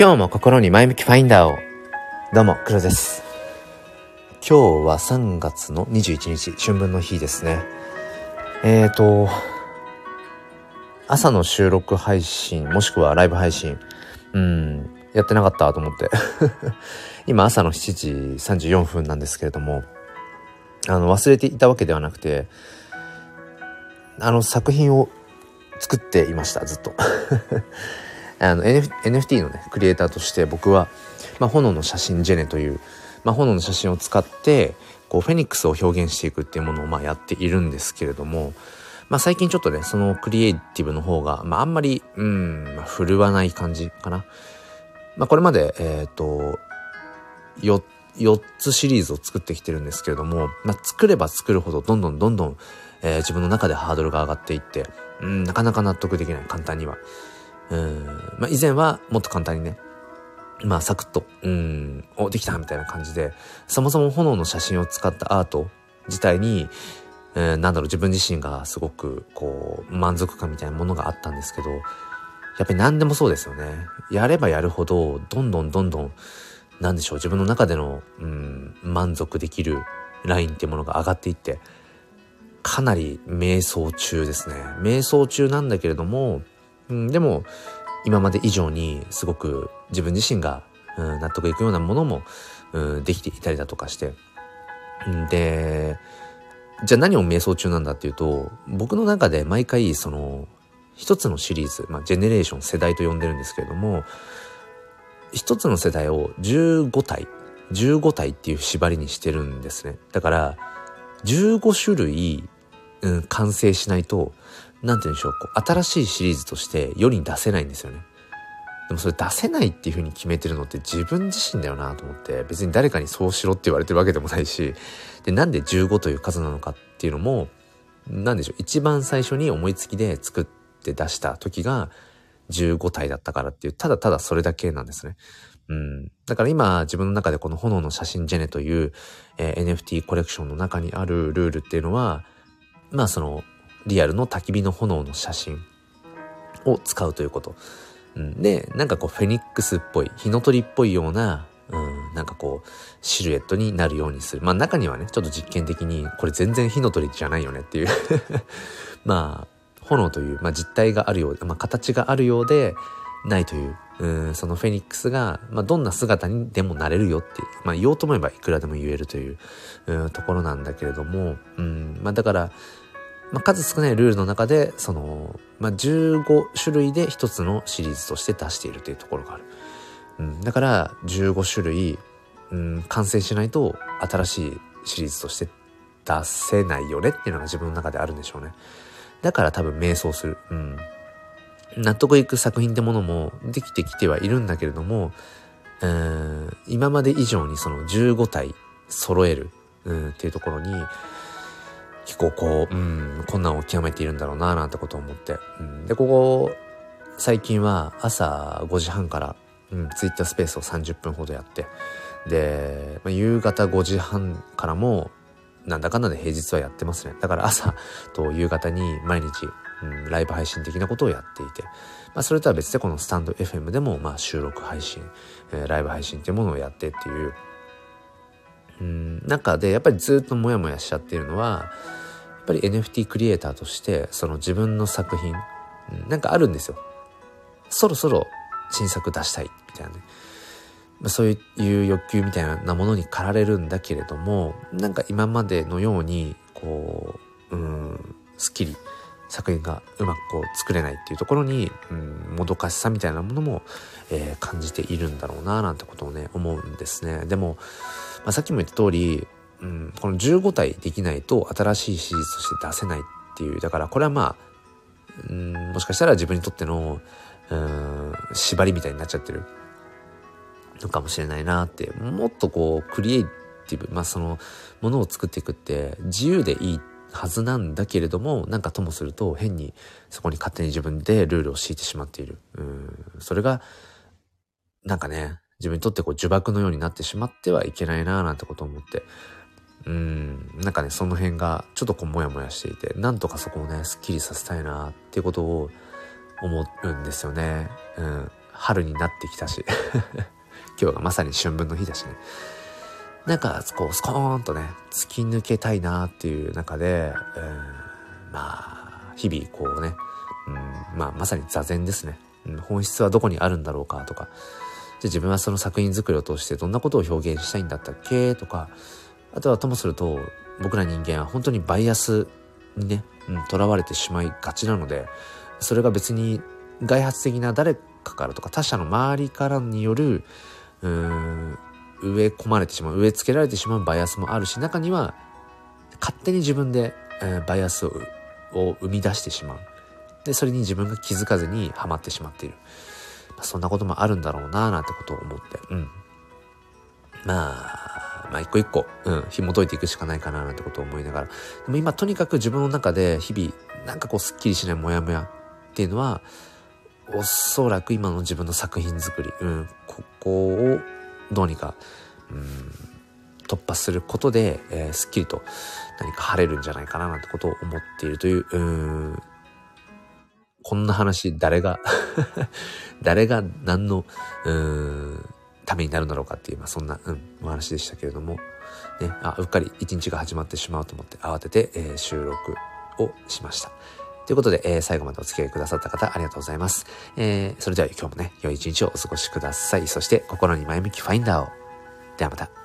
今日も心に前向きファインダーを。どうも、黒です。今日は3月の21日、春分の日ですね。えーと、朝の収録配信、もしくはライブ配信、うん、やってなかったと思って。今朝の7時34分なんですけれども、あの、忘れていたわけではなくて、あの作品を作っていました、ずっと。あの、NFT のね、クリエイターとして僕は、まあ、炎の写真ジェネという、まあ、炎の写真を使って、こう、フェニックスを表現していくっていうものを、まあ、やっているんですけれども、まあ、最近ちょっとね、そのクリエイティブの方が、まあ、あんまり、うん、まあ、振るわない感じかな。まあ、これまで、えっ、ー、と、4, 4つシリーズを作ってきてるんですけれども、まあ、作れば作るほど、どんどんどんどん、えー、自分の中でハードルが上がっていって、うん、なかなか納得できない、簡単には。うん、まあ、以前はもっと簡単にね、まあ、サクッと、うん、お、できたみたいな感じで、そもそも炎の写真を使ったアート自体に、えー、なんだろう、自分自身がすごく、こう、満足感みたいなものがあったんですけど、やっぱり何でもそうですよね。やればやるほど、どんどんどんどん、なんでしょう、自分の中での、うん、満足できるラインっていうものが上がっていって、かなり瞑想中ですね。瞑想中なんだけれども、うん、でも今まで以上にすごく自分自身が、うん、納得いくようなものも、うん、できていたりだとかして、ん、でじゃあ何を瞑想中なんだっていうと僕の中で毎回その一つのシリーズ、まあ、ジェネレーション世代と呼んでるんですけれども一つの世代を15体15体っていう縛りにしてるんですね。だから15種類、うん、完成しないとなんて言うんでしょう、こう、新しいシリーズとして世に出せないんですよね。でもそれ出せないっていう風に決めてるのって自分自身だよなと思って、別に誰かにそうしろって言われてるわけでもないし、で、なんで15という数なのかっていうのも、なんでしょう、一番最初に思いつきで作って出した時が15体だったからっていう、ただただそれだけなんですね。うん。だから今自分の中でこの炎の写真ジェネという、えー、NFT コレクションの中にあるルールっていうのは、まあそのリアルの焚き火の炎の写真を使うということ。うん、で、なんかこうフェニックスっぽい、火の鳥っぽいような、うん、なんかこう、シルエットになるようにする。まあ中にはね、ちょっと実験的に、これ全然火の鳥じゃないよねっていう。まあ、炎という、まあ実体があるようで、まあ形があるようで、ないという、うん、そのフェニックスが、まあ、どんな姿にでもなれるよっていう、まあ、言おうと思えばいくらでも言えるという、うん、ところなんだけれども、うん、まあ、だから、まあ、数少ないルールの中で、その、まあ、15種類で一つのシリーズとして出しているというところがある。うん、だから、15種類、うん、完成しないと新しいシリーズとして出せないよねっていうのが自分の中であるんでしょうね。だから多分瞑想する。うん。納得いく作品ってものもできてきてはいるんだけれども、うん、今まで以上にその15体揃える、うん、っていうところに、結構こう、うん、困難を極めているんだろうな、なんてことを思って。うん、で、ここ、最近は朝5時半から、うん、ツイッタースペースを30分ほどやって、で、まあ、夕方5時半からも、なんだかんだで平日はやってますね。だから朝と夕方に毎日、うん、ライブ配信的なことをやっていて、まあ、それとは別でこのスタンド FM でも、まあ、収録配信、えー、ライブ配信っていうものをやってっていう、うん、中でやっぱりずっとモヤモヤしちゃってるのはやっ、ぱり NFT クリエイターとしてその自分の作品、うん、なんかあるんですよ。そろそろ新作出したいみたいなね。まあ、そういう欲求みたいなものに駆られるんだけれども、なんか今までのように、こう、うん、スッキリ作品がうまくこう作れないっていうところに、うん、もどかしさみたいなものも、えー、感じているんだろうななんてことをね、思うんですね。でも、あ、さっきも言った通り、うん、この15体できないと新しいシリーズとして出せないっていう、だからこれはまあ、うん、もしかしたら自分にとっての、うん、縛りみたいになっちゃってるのかもしれないなって、もっとこう、クリエイティブ、まあその、ものを作っていくって自由でいいはずなんだけれども、なんかともすると変にそこに勝手に自分でルールを敷いてしまっている。うん、それが、なんかね、自分にとってこう呪縛のようになってしまってはいけないなぁなんてことを思って、うん、なんかね、その辺がちょっとこうモヤモヤしていて、なんとかそこをね、スッキリさせたいなっていうことを思うんですよね。うん。春になってきたし。今日がまさに春分の日だしね。なんかこうスコーンとね突き抜けたいなっていう中で、えー、まあ日々こうね、うん、まあまさに座禅ですね、うん、本質はどこにあるんだろうかとか。じゃ自分はその作品作りを通してどんなことを表現したいんだったっけ？とかあとはともすると僕ら人間は本当にバイアスにね、うん、囚われてしまいがちなのでそれが別に外発的な誰かからとか他者の周りからによるうーん植え込まれてしまう植え付けられてしまうバイアスもあるし中には勝手に自分で、えー、バイアスをを生み出してしまう。でそれに自分が気づかずにはまってしまっている、まあ、そんなこともあるんだろうななんてことを思って。うん。まあまあ一個一個、うん、紐解いていくしかないかななんてことを思いながら。でも今とにかく自分の中で日々なんかこうすっきりしないモヤモヤっていうのはおそらく今の自分の作品作り、うん、ここをどうにか、うん、突破することで、えー、すっきりと何か晴れるんじゃないかななんてことを思っているという、うんこんな話誰が 誰が何の、うーん、ためになるんだろうかっていう、まあ、そんな、うん、お話でしたけれども、ね、あ、うっかり一日が始まってしまうと思って慌てて、えー、収録をしました。ということで、えー、最後までお付き合いくださった方ありがとうございます。えー、それでは今日もね、良い一日をお過ごしください。そして心に前向きファインダーを。ではまた。